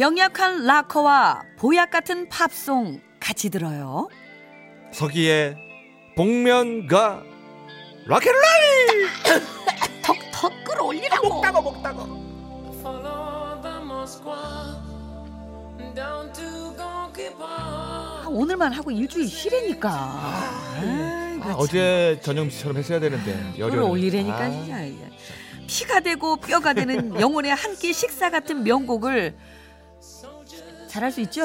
병약한 락커와 보약 같은 팝송 같이 들어요. 서기의 복면가 락앤롤 턱턱 끌어올리라고. Gonky Park. 아, 오늘만 하고 일주일 쉬래니까. 아, 아, 어제 전영 씨처럼 했어야 되는데 아, 진짜. 이게. 피가 되고 뼈가 되는 영혼의 한 끼 식사 같은 명곡을 잘할 수 있죠?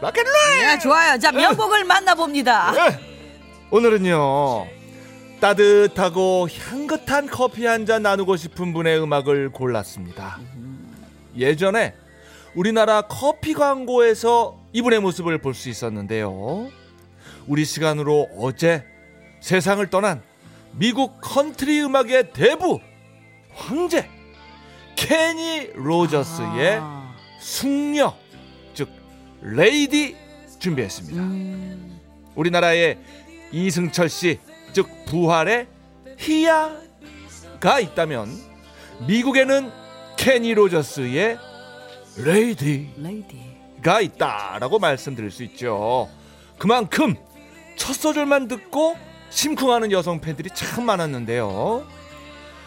락앤롤 네, 좋아요. 자, 명곡을 만나봅니다. 네. 오늘은요 따뜻하고 향긋한 커피 한 잔 나누고 싶은 분의 음악을 골랐습니다. 예전에 우리나라 커피 광고에서 이분의 모습을 볼 수 있었는데요. 우리 시간으로 어제 세상을 떠난 미국 컨트리 음악의 대부 황제 케니 로저스의 아, 숙녀 즉 레이디 준비했습니다. 음, 우리나라의 이승철 씨, 즉 부활의 희야가 있다면 미국에는 케니 로저스의 레이디가 레이디. 있다라고 말씀드릴 수 있죠. 그만큼 첫 소절만 듣고 심쿵하는 여성 팬들이 참 많았는데요.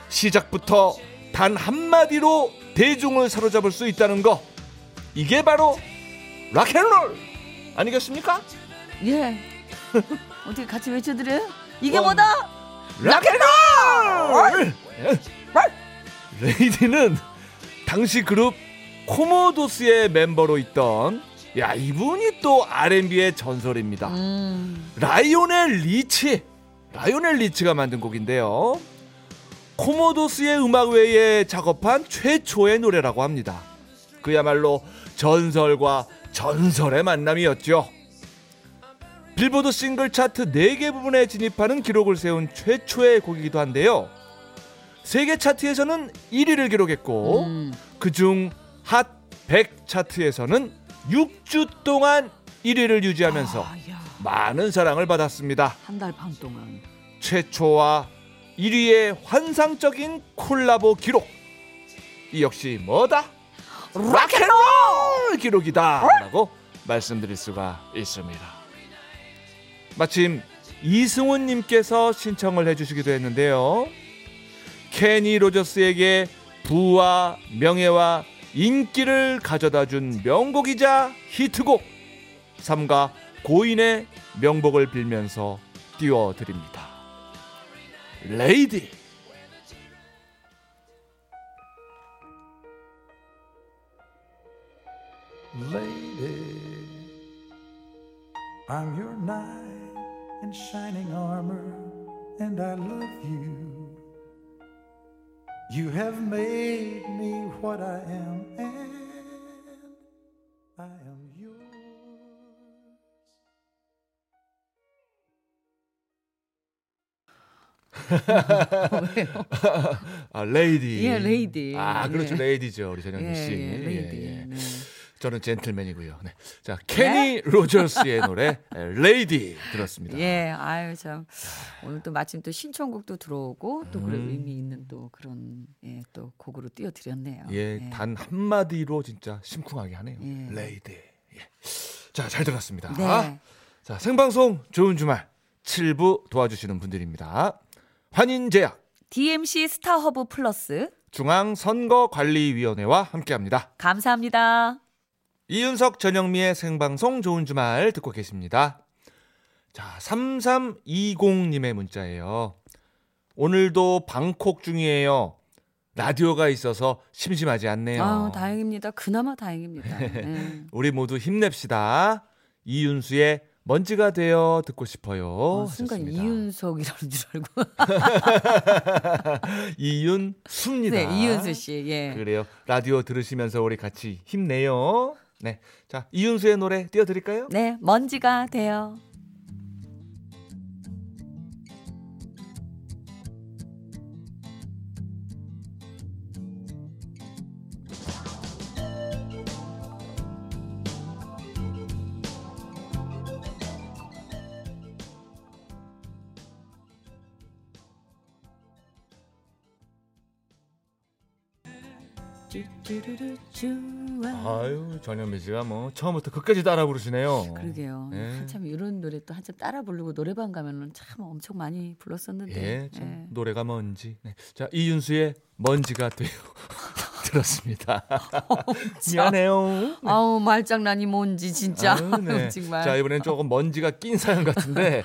시작부터 단 한마디로 대중을 사로잡을 수 있다는 거 이게 바로 락앤롤 아니겠습니까? 예. 어떻게 같이 외쳐드려요? 이게 어. 뭐다? 락앤롤! 레이디는 당시 그룹 코모도스의 멤버로 있던 야 이분이 또 R&B의 전설입니다. 음, 라이오넬 리치 라이오넬 리치가 만든 곡인데요. 코모도스의 음악 외에 작업한 최초의 노래라고 합니다. 그야말로 전설과 전설의 만남이었죠. 빌보드 싱글 차트 4개 부분에 진입하는 기록을 세운 최초의 곡이기도 한데요. 세계 차트에서는 1위를 기록했고 음. 그중 핫 100 차트에서는 6주 동안 1위를 유지하면서 아, 야, 많은 사랑을 받았습니다. 한 달 반 동안. 최초와 1위의 환상적인 콜라보 기록. 이 역시 뭐다? 락앤롤 기록이다라고 말씀드릴 수가 있습니다. 마침 이승훈 님께서 신청을 해 주시기도 했는데요. 케니 로저스에게 부와 명예와 인기를 가져다 준 명곡이자 히트곡 삼가 고인의 명복을 빌면서 띄워드립니다. 레이디 I'm your knight in shining armor, and I love you. You have made me what I am, and I am yours. 아 레이디 예, 레이디. 아 그렇죠 예. 레이디죠 우리 전영미 예, 씨 예, 레이디. 예, 예. 네. 저는 젠틀맨이고요 네. 자 케니 로저스의 노래 에, 레이디 들었습니다 예, 아유 참 오늘 또 마침 또 신청곡도 들어오고 또 그런 음. 의미 있는 또 그런 예, 또 곡으로 띄워드렸네요. 예, 단 한마디로 진짜 심쿵하게 하네요 예. 레이디 예. 자 잘 들었습니다 네. 자 생방송 좋은 주말 7부 도와주시는 분들입니다 환인제약 DMC 스타허브 플러스 중앙선거관리위원회와 함께합니다 감사합니다. 이윤석 전영미의 생방송 좋은 주말 듣고 계십니다. 자, 3320님의 문자예요. 오늘도 방콕 중이에요. 라디오가 있어서 심심하지 않네요. 아, 다행입니다. 그나마 다행입니다. 예. 우리 모두 힘냅시다. 이윤수의 먼지가 되어 듣고 싶어요. 어, 순간 하셨습니다. 이윤석이라는 줄 알고. 이윤수입니다. 네, 이윤수 씨. 예. 그래요. 라디오 들으시면서 우리 같이 힘내요. 네. 자, 이윤수의 노래 띄워드릴까요? 네, 먼지가 돼요. 아. 아유, 전현미 씨가 뭐 처음부터 끝까지 따라 부르시네요. 그러게요. 예. 한참 이런 노래 또 한참 따라 부르고 노래방 가면은 참 엄청 많이 불렀었는데. 예, 참 예. 노래가 뭔지. 네. 자, 이윤수의 먼지가 돼요. 들었습니다. 미안해요. 아우 말장난이 뭔지 진짜 아유, 네. 정말. 자, 이번엔 조금 먼지가 낀 사연 같은데.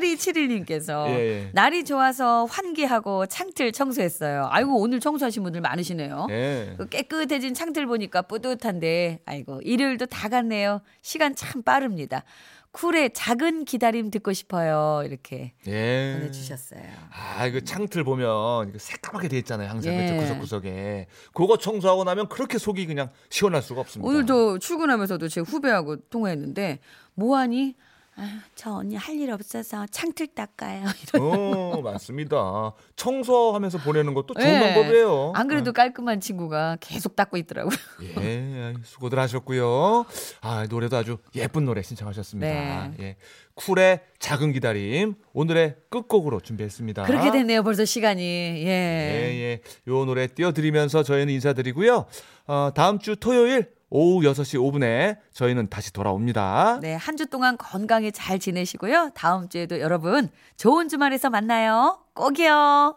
8271님께서 예, 예. 날이 좋아서 환기하고 창틀 청소했어요. 아이고 오늘 청소하신 분들 많으시네요. 예. 그 깨끗해진 창틀 보니까 뿌듯한데 아이고 일요일도 다 갔네요. 시간 참 빠릅니다. 쿨의 작은 기다림 듣고 싶어요. 이렇게 예. 보내주셨어요. 아, 이거 창틀 보면 새까맣게 돼 있잖아요. 항상 예. 그죠 구석구석에. 그거 청소하고 나면 그렇게 속이 그냥 시원할 수가 없습니다. 오늘도 출근하면서도 제 후배하고 통화했는데 뭐하니? 아유, 저 언니 할 일 없어서 창틀 닦아요. 어, 맞습니다. 청소하면서 보내는 것도 좋은 예. 방법이에요. 안 그래도 깔끔한 친구가 계속 닦고 있더라고요. 예, 수고들 하셨고요. 아, 노래도 아주 예쁜 노래 신청하셨습니다. 네. 예. 쿨의 작은 기다림 오늘의 끝곡으로 준비했습니다. 그렇게 됐네요. 벌써 시간이. 예. 예, 예. 요 노래 띄워드리면서 저희는 인사드리고요. 어, 다음 주 토요일 오후 6시 5분에 저희는 다시 돌아옵니다. 네, 한 주 동안 건강히 잘 지내시고요. 다음 주에도 여러분 좋은 주말에서 만나요. 꼭이요.